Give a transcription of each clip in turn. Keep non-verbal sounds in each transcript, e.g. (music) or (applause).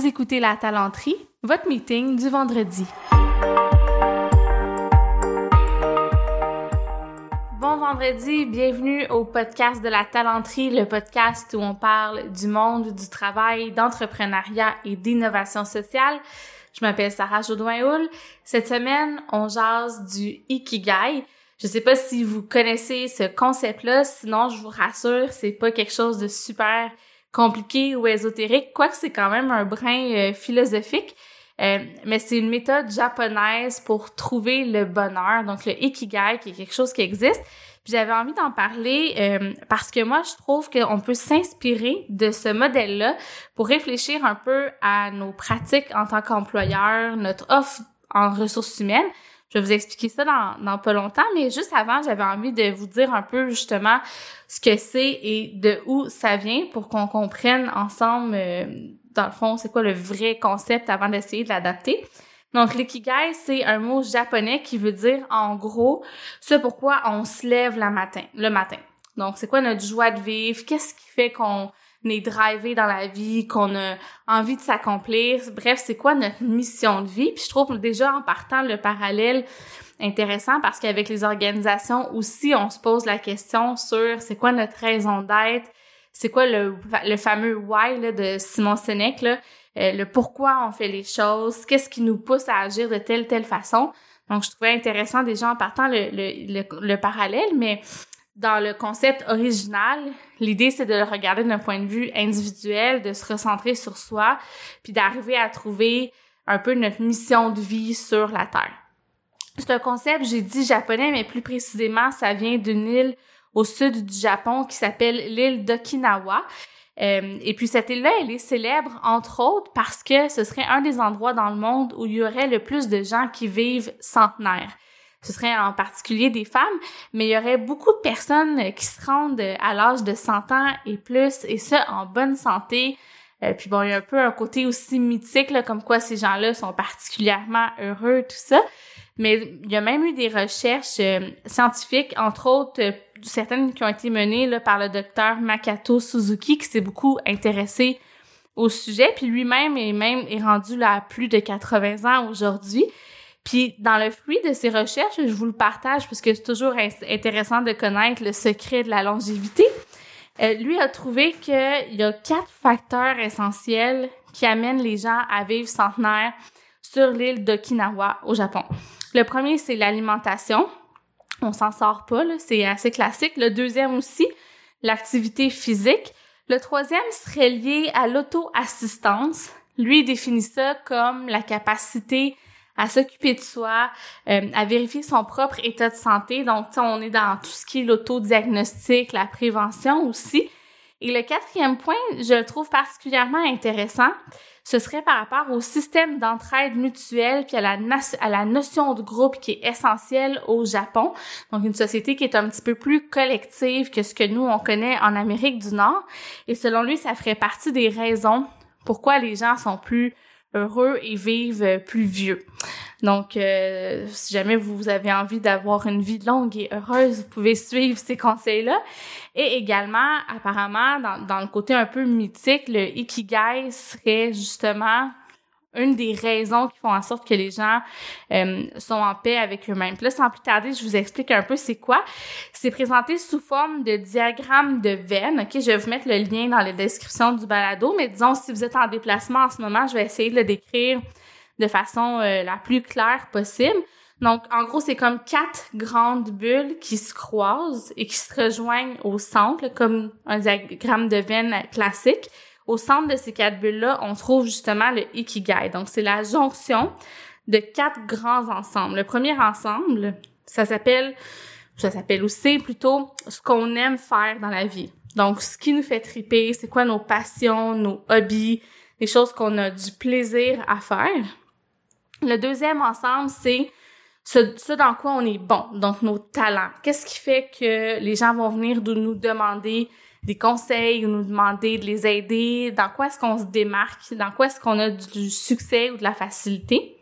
Vous écoutez La Talenterie, votre meeting du vendredi. Bon vendredi, bienvenue au podcast de La Talenterie, le podcast où on parle du monde du travail, d'entrepreneuriat et d'innovation sociale. Je m'appelle Sarah Jodoin-Houl. Cette semaine, on jase du Ikigai. Je sais pas si vous connaissez ce concept-là, sinon je vous rassure, c'est pas quelque chose de super compliqué ou ésotérique, quoique c'est quand même un brin euh, philosophique. Euh, mais c'est une méthode japonaise pour trouver le bonheur, donc le ikigai, qui est quelque chose qui existe. J'avais envie d'en parler euh, parce que moi, je trouve qu'on peut s'inspirer de ce modèle-là pour réfléchir un peu à nos pratiques en tant qu'employeur, notre offre en ressources humaines, je vais vous expliquer ça dans, dans pas longtemps, mais juste avant, j'avais envie de vous dire un peu justement ce que c'est et de où ça vient pour qu'on comprenne ensemble, euh, dans le fond, c'est quoi le vrai concept avant d'essayer de l'adapter. Donc, l'ikigai, c'est un mot japonais qui veut dire, en gros, ce pourquoi on se lève le matin, le matin. Donc, c'est quoi notre joie de vivre? Qu'est-ce qui fait qu'on est drivé dans la vie, qu'on a envie de s'accomplir. Bref, c'est quoi notre mission de vie? Puis je trouve déjà en partant le parallèle intéressant parce qu'avec les organisations aussi, on se pose la question sur c'est quoi notre raison d'être, c'est quoi le, le fameux why là, de Simon Sinek, là, euh, le pourquoi on fait les choses, qu'est-ce qui nous pousse à agir de telle telle façon? Donc, je trouvais intéressant déjà en partant le, le, le parallèle, mais dans le concept original, l'idée c'est de le regarder d'un point de vue individuel, de se recentrer sur soi, puis d'arriver à trouver un peu notre mission de vie sur la Terre. C'est un concept, j'ai dit japonais, mais plus précisément, ça vient d'une île au sud du Japon qui s'appelle l'île d'Okinawa. Euh, et puis cette île-là, elle est célèbre entre autres parce que ce serait un des endroits dans le monde où il y aurait le plus de gens qui vivent centenaires ce serait en particulier des femmes, mais il y aurait beaucoup de personnes qui se rendent à l'âge de 100 ans et plus, et ça en bonne santé. Euh, puis bon, il y a un peu un côté aussi mythique, comme quoi ces gens-là sont particulièrement heureux, tout ça. Mais il y a même eu des recherches euh, scientifiques, entre autres euh, certaines qui ont été menées là, par le docteur Makato Suzuki, qui s'est beaucoup intéressé au sujet, puis lui-même est même est rendu là à plus de 80 ans aujourd'hui. Puis dans le fruit de ces recherches, je vous le partage parce que c'est toujours intéressant de connaître le secret de la longévité. Euh, lui a trouvé qu'il y a quatre facteurs essentiels qui amènent les gens à vivre centenaire sur l'île d'Okinawa au Japon. Le premier, c'est l'alimentation. On s'en sort pas, c'est assez classique. Le deuxième aussi, l'activité physique. Le troisième serait lié à l'auto-assistance. Lui, définit ça comme la capacité à s'occuper de soi, euh, à vérifier son propre état de santé. Donc, on est dans tout ce qui est l'autodiagnostic, la prévention aussi. Et le quatrième point, je le trouve particulièrement intéressant, ce serait par rapport au système d'entraide mutuelle puis à la, à la notion de groupe qui est essentielle au Japon. Donc, une société qui est un petit peu plus collective que ce que nous, on connaît en Amérique du Nord. Et selon lui, ça ferait partie des raisons pourquoi les gens sont plus heureux et vivent plus vieux. Donc, euh, si jamais vous avez envie d'avoir une vie longue et heureuse, vous pouvez suivre ces conseils-là. Et également, apparemment, dans, dans le côté un peu mythique, le ikigai serait justement une des raisons qui font en sorte que les gens euh, sont en paix avec eux-mêmes. Là, sans plus tarder, je vous explique un peu c'est quoi. C'est présenté sous forme de diagramme de veine. OK, je vais vous mettre le lien dans la description du balado, mais disons, si vous êtes en déplacement en ce moment, je vais essayer de le décrire de façon euh, la plus claire possible. Donc, en gros, c'est comme quatre grandes bulles qui se croisent et qui se rejoignent au centre, comme un diagramme de veine classique. Au centre de ces quatre bulles-là, on trouve justement le Ikigai. Donc, c'est la jonction de quatre grands ensembles. Le premier ensemble, ça s'appelle, ça s'appelle aussi plutôt ce qu'on aime faire dans la vie. Donc, ce qui nous fait triper, c'est quoi nos passions, nos hobbies, les choses qu'on a du plaisir à faire. Le deuxième ensemble, c'est ce, dans quoi on est bon, donc nos talents. Qu'est-ce qui fait que les gens vont venir nous demander des conseils ou nous demander de les aider, dans quoi est-ce qu'on se démarque, dans quoi est-ce qu'on a du succès ou de la facilité?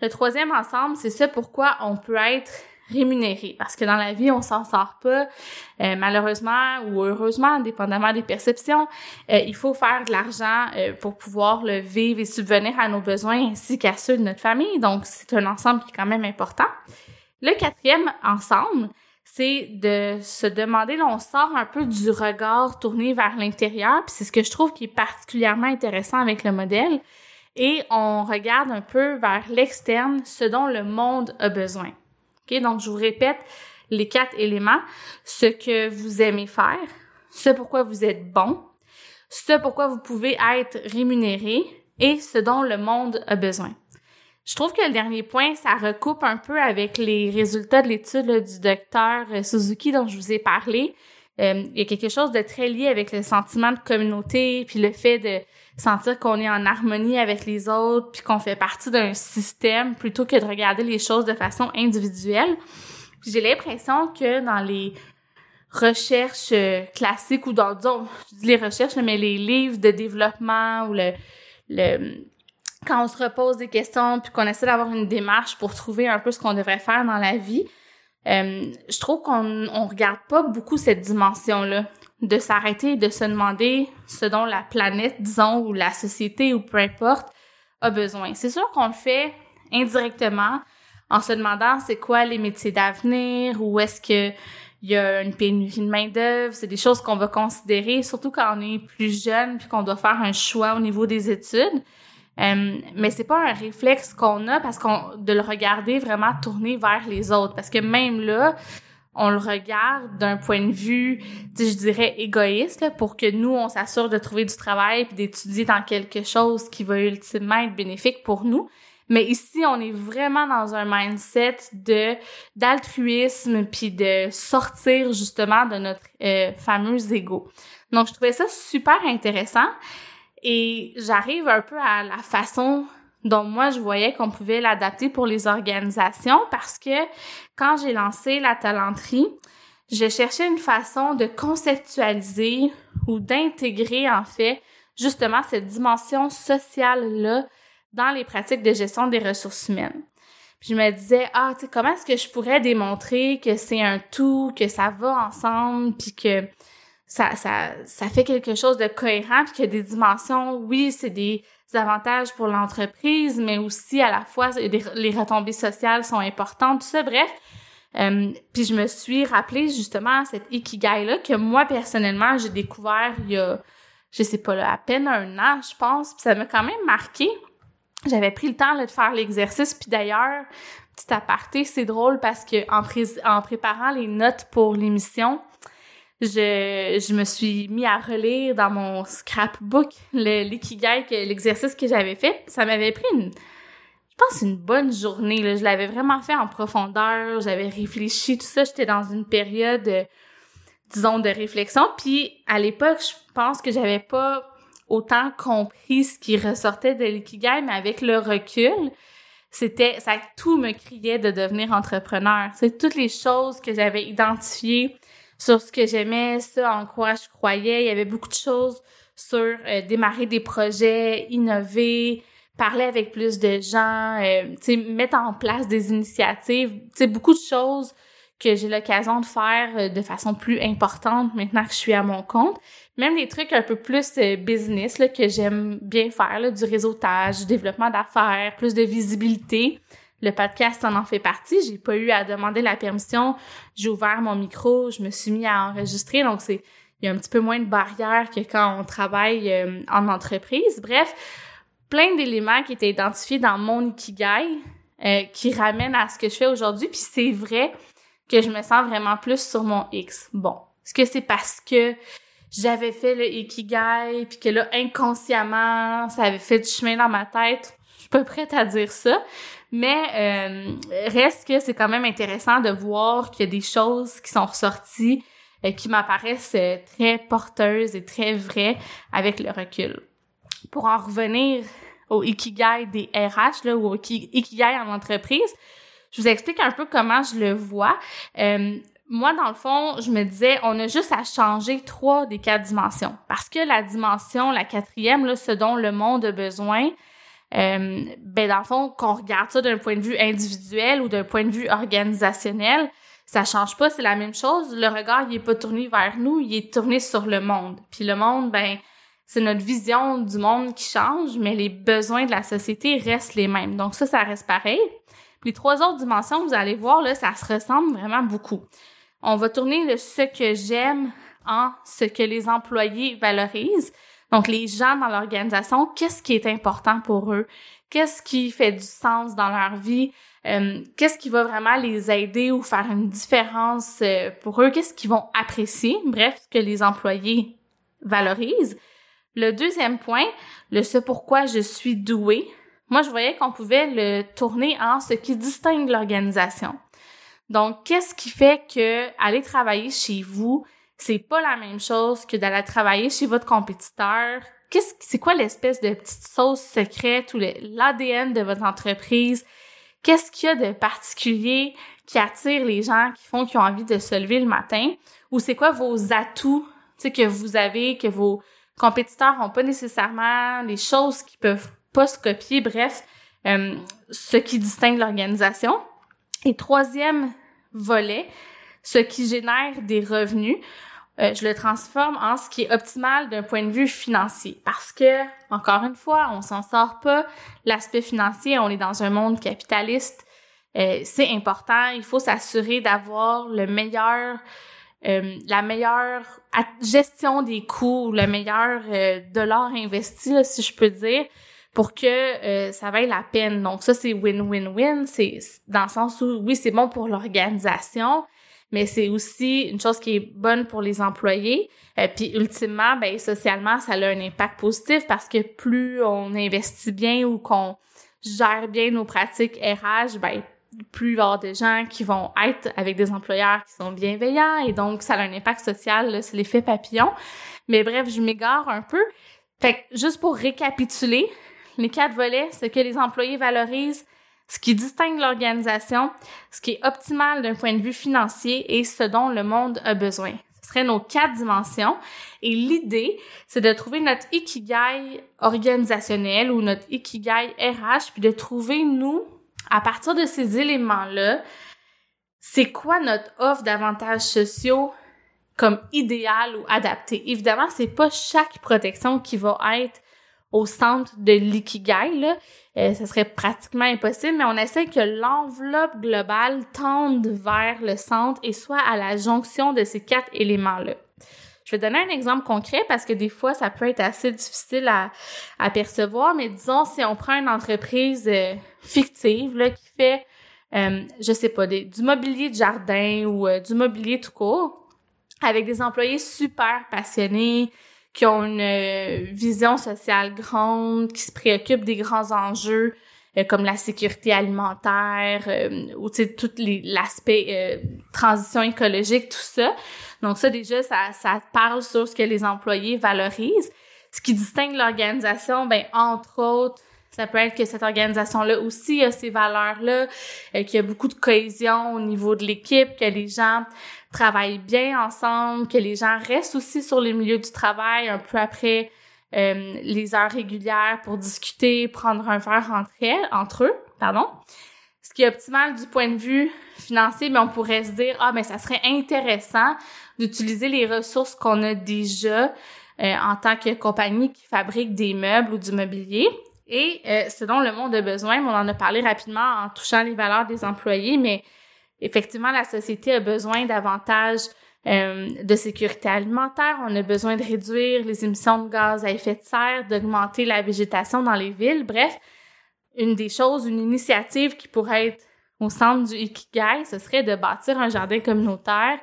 Le troisième ensemble, c'est ça pourquoi on peut être rémunéré. Parce que dans la vie on s'en sort pas. Euh, malheureusement ou heureusement dépendamment des perceptions euh, il faut faire de l'argent euh, pour pouvoir le vivre et subvenir à nos besoins ainsi qu'à ceux de notre famille. Donc c'est un ensemble qui est quand même important. Le quatrième ensemble c'est de se demander, là, on sort un peu du regard tourné vers l'intérieur, puis c'est ce que je trouve qui est particulièrement intéressant avec le modèle, et on regarde un peu vers l'externe, ce dont le monde a besoin. Ok, donc je vous répète les quatre éléments ce que vous aimez faire, ce pourquoi vous êtes bon, ce pourquoi vous pouvez être rémunéré et ce dont le monde a besoin. Je trouve que le dernier point, ça recoupe un peu avec les résultats de l'étude du docteur Suzuki dont je vous ai parlé. Euh, il y a quelque chose de très lié avec le sentiment de communauté, puis le fait de sentir qu'on est en harmonie avec les autres, puis qu'on fait partie d'un système plutôt que de regarder les choses de façon individuelle. J'ai l'impression que dans les recherches euh, classiques ou dans, je dis les recherches, mais les livres de développement ou le, le quand on se repose des questions puis qu'on essaie d'avoir une démarche pour trouver un peu ce qu'on devrait faire dans la vie, euh, je trouve qu'on on regarde pas beaucoup cette dimension-là de s'arrêter et de se demander ce dont la planète, disons, ou la société ou peu importe a besoin. C'est sûr qu'on le fait indirectement en se demandant c'est quoi les métiers d'avenir ou est-ce que il y a une pénurie de main d'œuvre, c'est des choses qu'on va considérer surtout quand on est plus jeune puis qu'on doit faire un choix au niveau des études. Euh, mais c'est pas un réflexe qu'on a parce qu'on de le regarder vraiment tourner vers les autres parce que même là on le regarde d'un point de vue, je dirais égoïste pour que nous on s'assure de trouver du travail puis d'étudier dans quelque chose qui va ultimement être bénéfique pour nous. Mais ici, on est vraiment dans un mindset de d'altruisme puis de sortir justement de notre euh, fameux ego. Donc, je trouvais ça super intéressant. Et j'arrive un peu à la façon dont moi je voyais qu'on pouvait l'adapter pour les organisations parce que quand j'ai lancé la talenterie, je cherchais une façon de conceptualiser ou d'intégrer en fait justement cette dimension sociale là dans les pratiques de gestion des ressources humaines. Puis je me disais ah tu sais comment est-ce que je pourrais démontrer que c'est un tout, que ça va ensemble puis que ça, ça, ça fait quelque chose de cohérent puis qu'il y a des dimensions. Oui, c'est des avantages pour l'entreprise, mais aussi à la fois les retombées sociales sont importantes. Tout ça, bref. Euh, puis je me suis rappelé justement cette ikigai-là que moi, personnellement, j'ai découvert il y a, je sais pas, là, à peine un an, je pense. Puis ça m'a quand même marqué. J'avais pris le temps là, de faire l'exercice. Puis d'ailleurs, petit aparté, c'est drôle parce que en, en préparant les notes pour l'émission, je, je me suis mis à relire dans mon scrapbook l'ikigai, l'exercice que j'avais fait. Ça m'avait pris une, je pense, une bonne journée. Je l'avais vraiment fait en profondeur. J'avais réfléchi, tout ça. J'étais dans une période, disons, de réflexion. Puis, à l'époque, je pense que j'avais pas autant compris ce qui ressortait de l'ikigai, mais avec le recul, c'était, ça tout me criait de devenir entrepreneur. C'est toutes les choses que j'avais identifiées sur ce que j'aimais, ça en quoi je croyais. Il y avait beaucoup de choses sur euh, démarrer des projets, innover, parler avec plus de gens, euh, mettre en place des initiatives, tu beaucoup de choses que j'ai l'occasion de faire euh, de façon plus importante maintenant que je suis à mon compte. Même des trucs un peu plus business là, que j'aime bien faire, là, du réseautage, du développement d'affaires, plus de visibilité. Le podcast en en fait partie. J'ai pas eu à demander la permission. J'ai ouvert mon micro, je me suis mis à enregistrer. Donc c'est il y a un petit peu moins de barrières que quand on travaille euh, en entreprise. Bref, plein d'éléments qui étaient identifiés dans mon ikigai euh, qui ramènent à ce que je fais aujourd'hui. Puis c'est vrai que je me sens vraiment plus sur mon X. Bon, est-ce que c'est parce que j'avais fait le ikigai puis que là inconsciemment ça avait fait du chemin dans ma tête? Je suis pas prête à dire ça. Mais euh, reste que c'est quand même intéressant de voir qu'il y a des choses qui sont ressorties euh, qui m'apparaissent euh, très porteuses et très vraies avec le recul. Pour en revenir au ikigai des RH là, ou au ikigai en entreprise, je vous explique un peu comment je le vois. moi, dans le fond, je me disais, on a juste à changer trois des quatre dimensions. Parce que la dimension, la quatrième, là, ce dont le monde a besoin, euh, ben dans le fond, qu'on regarde ça d'un point de vue individuel ou d'un point de vue organisationnel, ça change pas, c'est la même chose. Le regard, il est pas tourné vers nous, il est tourné sur le monde. Puis le monde, ben, c'est notre vision du monde qui change, mais les besoins de la société restent les mêmes. Donc ça, ça reste pareil. Puis les trois autres dimensions, vous allez voir, là, ça se ressemble vraiment beaucoup. On va tourner le ce que j'aime en ce que les employés valorisent. Donc, les gens dans l'organisation, qu'est-ce qui est important pour eux? Qu'est-ce qui fait du sens dans leur vie? Euh, qu'est-ce qui va vraiment les aider ou faire une différence euh, pour eux? Qu'est-ce qu'ils vont apprécier? Bref, ce que les employés valorisent. Le deuxième point, le ce pourquoi je suis doué. Moi, je voyais qu'on pouvait le tourner en ce qui distingue l'organisation. Donc, qu'est-ce qui fait que aller travailler chez vous, c'est pas la même chose que d'aller travailler chez votre compétiteur. Qu'est-ce, c'est quoi l'espèce de petite sauce secrète ou l'ADN de votre entreprise? Qu'est-ce qu'il y a de particulier qui attire les gens, qui font qu'ils ont envie de se lever le matin? Ou c'est quoi vos atouts, que vous avez, que vos compétiteurs ont pas nécessairement, les choses qui peuvent pas se copier, bref, euh, ce qui distingue l'organisation? Et troisième volet, ce qui génère des revenus. Euh, je le transforme en ce qui est optimal d'un point de vue financier. Parce que, encore une fois, on s'en sort pas. L'aspect financier, on est dans un monde capitaliste. Euh, c'est important. Il faut s'assurer d'avoir le meilleur, euh, la meilleure gestion des coûts, le meilleur dollar investi, si je peux dire, pour que ça vaille la peine. Donc ça, c'est win-win-win. C'est dans le sens où, oui, c'est bon pour l'organisation, mais c'est aussi une chose qui est bonne pour les employés. Euh, puis ultimement, ben socialement, ça a un impact positif parce que plus on investit bien ou qu'on gère bien nos pratiques RH, ben plus il va y avoir de gens qui vont être avec des employeurs qui sont bienveillants et donc ça a un impact social, c'est l'effet papillon. Mais bref, je m'égare un peu. Fait que juste pour récapituler, les quatre volets, ce que les employés valorisent, ce qui distingue l'organisation, ce qui est optimal d'un point de vue financier et ce dont le monde a besoin. Ce seraient nos quatre dimensions. Et l'idée, c'est de trouver notre ikigai organisationnel ou notre ikigai RH, puis de trouver, nous, à partir de ces éléments-là, c'est quoi notre offre d'avantages sociaux comme idéal ou adapté. Évidemment, c'est pas chaque protection qui va être au centre de l'ikigai, là, euh, ce serait pratiquement impossible, mais on essaie que l'enveloppe globale tende vers le centre et soit à la jonction de ces quatre éléments-là. Je vais donner un exemple concret parce que des fois, ça peut être assez difficile à, à percevoir, mais disons, si on prend une entreprise euh, fictive qui fait, euh, je sais pas, du mobilier de jardin ou du mobilier tout court, avec des employés super passionnés, qui ont une euh, vision sociale grande, qui se préoccupent des grands enjeux euh, comme la sécurité alimentaire euh, ou tu sais tout l'aspect transition écologique tout ça. Donc ça déjà ça ça parle sur ce que les employés valorisent. Ce qui distingue l'organisation ben entre autres ça peut être que cette organisation-là aussi a ces valeurs-là, qu'il y a beaucoup de cohésion au niveau de l'équipe, que les gens travaillent bien ensemble, que les gens restent aussi sur les milieux du travail un peu après euh, les heures régulières pour discuter, prendre un verre entre, elles, entre eux, pardon. Ce qui est optimal du point de vue financier, mais on pourrait se dire ah mais ça serait intéressant d'utiliser les ressources qu'on a déjà euh, en tant que compagnie qui fabrique des meubles ou du mobilier. Et euh, ce dont le monde a besoin, on en a parlé rapidement en touchant les valeurs des employés, mais effectivement, la société a besoin davantage euh, de sécurité alimentaire, on a besoin de réduire les émissions de gaz à effet de serre, d'augmenter la végétation dans les villes. Bref, une des choses, une initiative qui pourrait être au centre du Ikigai, ce serait de bâtir un jardin communautaire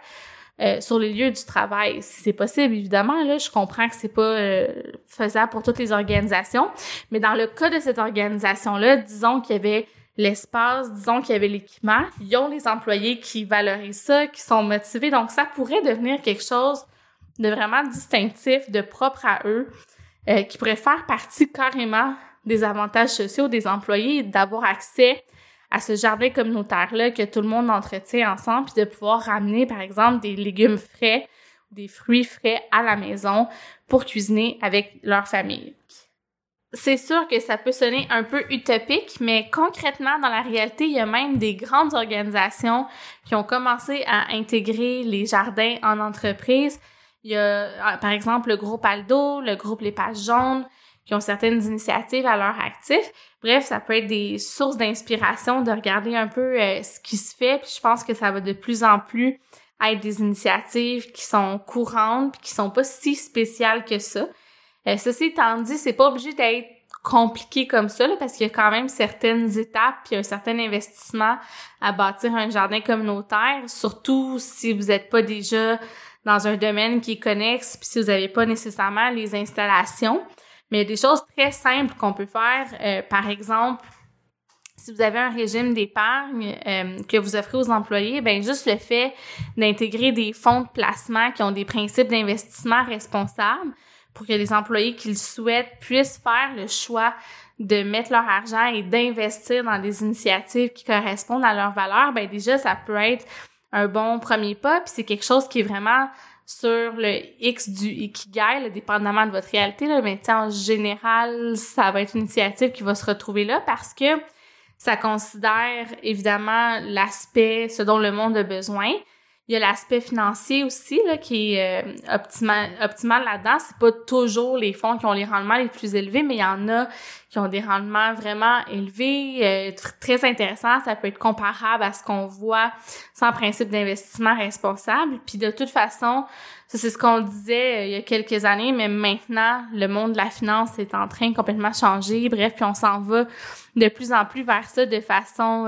euh, sur les lieux du travail. Si c'est possible, évidemment, là, je comprends que c'est pas euh, faisable pour toutes les organisations, mais dans le cas de cette organisation-là, disons qu'il y avait l'espace, disons qu'il y avait l'équipement, ils ont les employés qui valorisent ça, qui sont motivés. Donc, ça pourrait devenir quelque chose de vraiment distinctif, de propre à eux, euh, qui pourrait faire partie carrément des avantages sociaux des employés d'avoir accès à ce jardin communautaire-là que tout le monde entretient ensemble, puis de pouvoir ramener, par exemple, des légumes frais, des fruits frais à la maison pour cuisiner avec leur famille. C'est sûr que ça peut sonner un peu utopique, mais concrètement, dans la réalité, il y a même des grandes organisations qui ont commencé à intégrer les jardins en entreprise. Il y a, ah, par exemple, le groupe Aldo, le groupe Les Pages Jaunes, qui ont certaines initiatives à leur actif. Bref, ça peut être des sources d'inspiration de regarder un peu euh, ce qui se fait. Puis je pense que ça va de plus en plus être des initiatives qui sont courantes, puis qui sont pas si spéciales que ça. Euh, ceci étant dit, c'est pas obligé d'être compliqué comme ça, là, parce qu'il y a quand même certaines étapes puis un certain investissement à bâtir un jardin communautaire, surtout si vous n'êtes pas déjà dans un domaine qui est connexe, puis si vous n'avez pas nécessairement les installations. Mais il y a des choses très simples qu'on peut faire. Euh, par exemple, si vous avez un régime d'épargne euh, que vous offrez aux employés, ben juste le fait d'intégrer des fonds de placement qui ont des principes d'investissement responsables, pour que les employés qui le souhaitent puissent faire le choix de mettre leur argent et d'investir dans des initiatives qui correspondent à leurs valeurs, ben déjà ça peut être un bon premier pas, puis c'est quelque chose qui est vraiment sur le X du Ikigai, là, dépendamment de votre réalité, là, mais en général, ça va être une initiative qui va se retrouver là parce que ça considère évidemment l'aspect, ce dont le monde a besoin, il y a l'aspect financier aussi là, qui est euh, optimal, optimal là-dedans. C'est pas toujours les fonds qui ont les rendements les plus élevés, mais il y en a qui ont des rendements vraiment élevés, euh, très intéressants. Ça peut être comparable à ce qu'on voit sans principe d'investissement responsable. Puis de toute façon, ça c'est ce qu'on disait euh, il y a quelques années, mais maintenant, le monde de la finance est en train de complètement changer. Bref, puis on s'en va de plus en plus vers ça de façon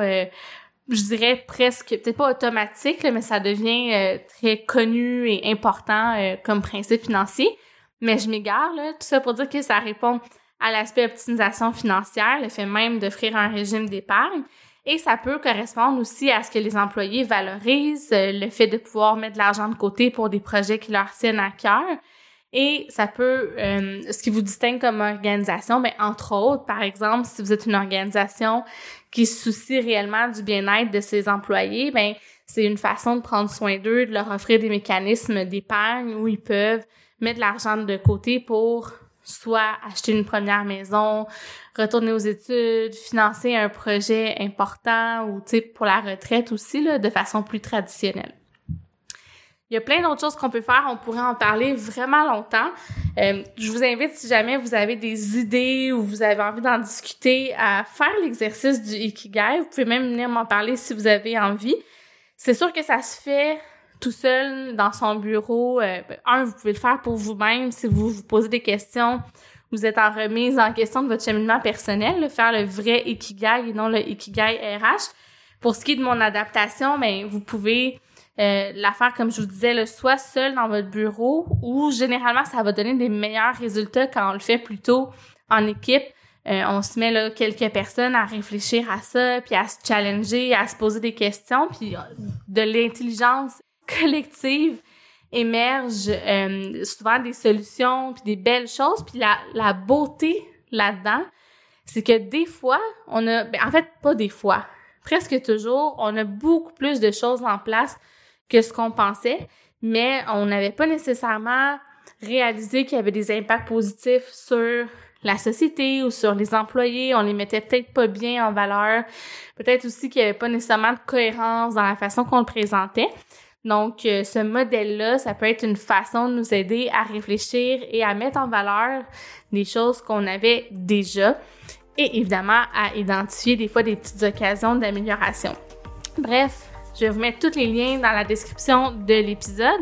je dirais presque, peut-être pas automatique, mais ça devient euh, très connu et important euh, comme principe financier. Mais je m'égare, tout ça pour dire que ça répond à l'aspect optimisation financière, le fait même d'offrir un régime d'épargne. Et ça peut correspondre aussi à ce que les employés valorisent, euh, le fait de pouvoir mettre de l'argent de côté pour des projets qui leur tiennent à cœur. Et ça peut, ce qui vous distingue comme organisation, mais entre autres, par exemple, si vous êtes une organisation qui se soucie réellement du bien-être de ses employés, ben c'est une façon de prendre soin d'eux, de leur offrir des mécanismes d'épargne où ils peuvent mettre de l'argent de côté pour soit acheter une première maison, retourner aux études, financer un projet important ou pour la retraite aussi là, de façon plus traditionnelle. Il y a plein d'autres choses qu'on peut faire. On pourrait en parler vraiment longtemps. Euh, je vous invite, si jamais vous avez des idées ou vous avez envie d'en discuter, à faire l'exercice du Ikigai. Vous pouvez même venir m'en parler si vous avez envie. C'est sûr que ça se fait tout seul dans son bureau. Euh, un, vous pouvez le faire pour vous-même si vous vous posez des questions. Vous êtes en remise en question de votre cheminement personnel, faire le vrai Ikigai et non le Ikigai RH. Pour ce qui est de mon adaptation, ben vous pouvez euh, l'affaire, comme je vous disais, le soit seul dans votre bureau ou généralement, ça va donner des meilleurs résultats quand on le fait plutôt en équipe. Euh, on se met là quelques personnes à réfléchir à ça, puis à se challenger, à se poser des questions, puis euh, de l'intelligence (laughs) collective émerge souvent des solutions, puis des belles choses, puis la, la beauté là-dedans, c'est que des fois, on a, ben, en fait, pas des fois, presque toujours, on a beaucoup plus de choses en place que ce qu'on pensait, mais on n'avait pas nécessairement réalisé qu'il y avait des impacts positifs sur la société ou sur les employés, on les mettait peut-être pas bien en valeur, peut-être aussi qu'il y avait pas nécessairement de cohérence dans la façon qu'on le présentait. Donc, euh, ce modèle-là, ça peut être une façon de nous aider à réfléchir et à mettre en valeur des choses qu'on avait déjà et évidemment à identifier des fois des petites occasions d'amélioration. Bref, je vais vous mettre tous les liens dans la description de l'épisode.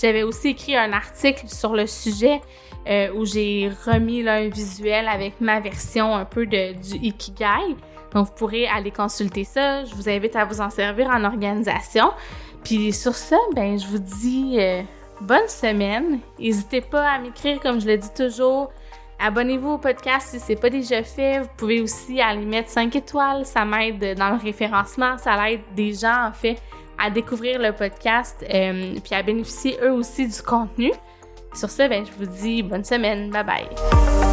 J'avais aussi écrit un article sur le sujet euh, où j'ai remis un visuel avec ma version un peu de, du Ikigai. Donc, vous pourrez aller consulter ça. Je vous invite à vous en servir en organisation. Puis sur ça, ben, je vous dis euh, bonne semaine. N'hésitez pas à m'écrire, comme je le dis toujours, Abonnez-vous au podcast si c'est pas déjà fait. Vous pouvez aussi aller mettre 5 étoiles. Ça m'aide dans le référencement. Ça aide des gens, en fait, à découvrir le podcast euh, puis à bénéficier eux aussi du contenu. Sur ce, ben, je vous dis bonne semaine. Bye bye.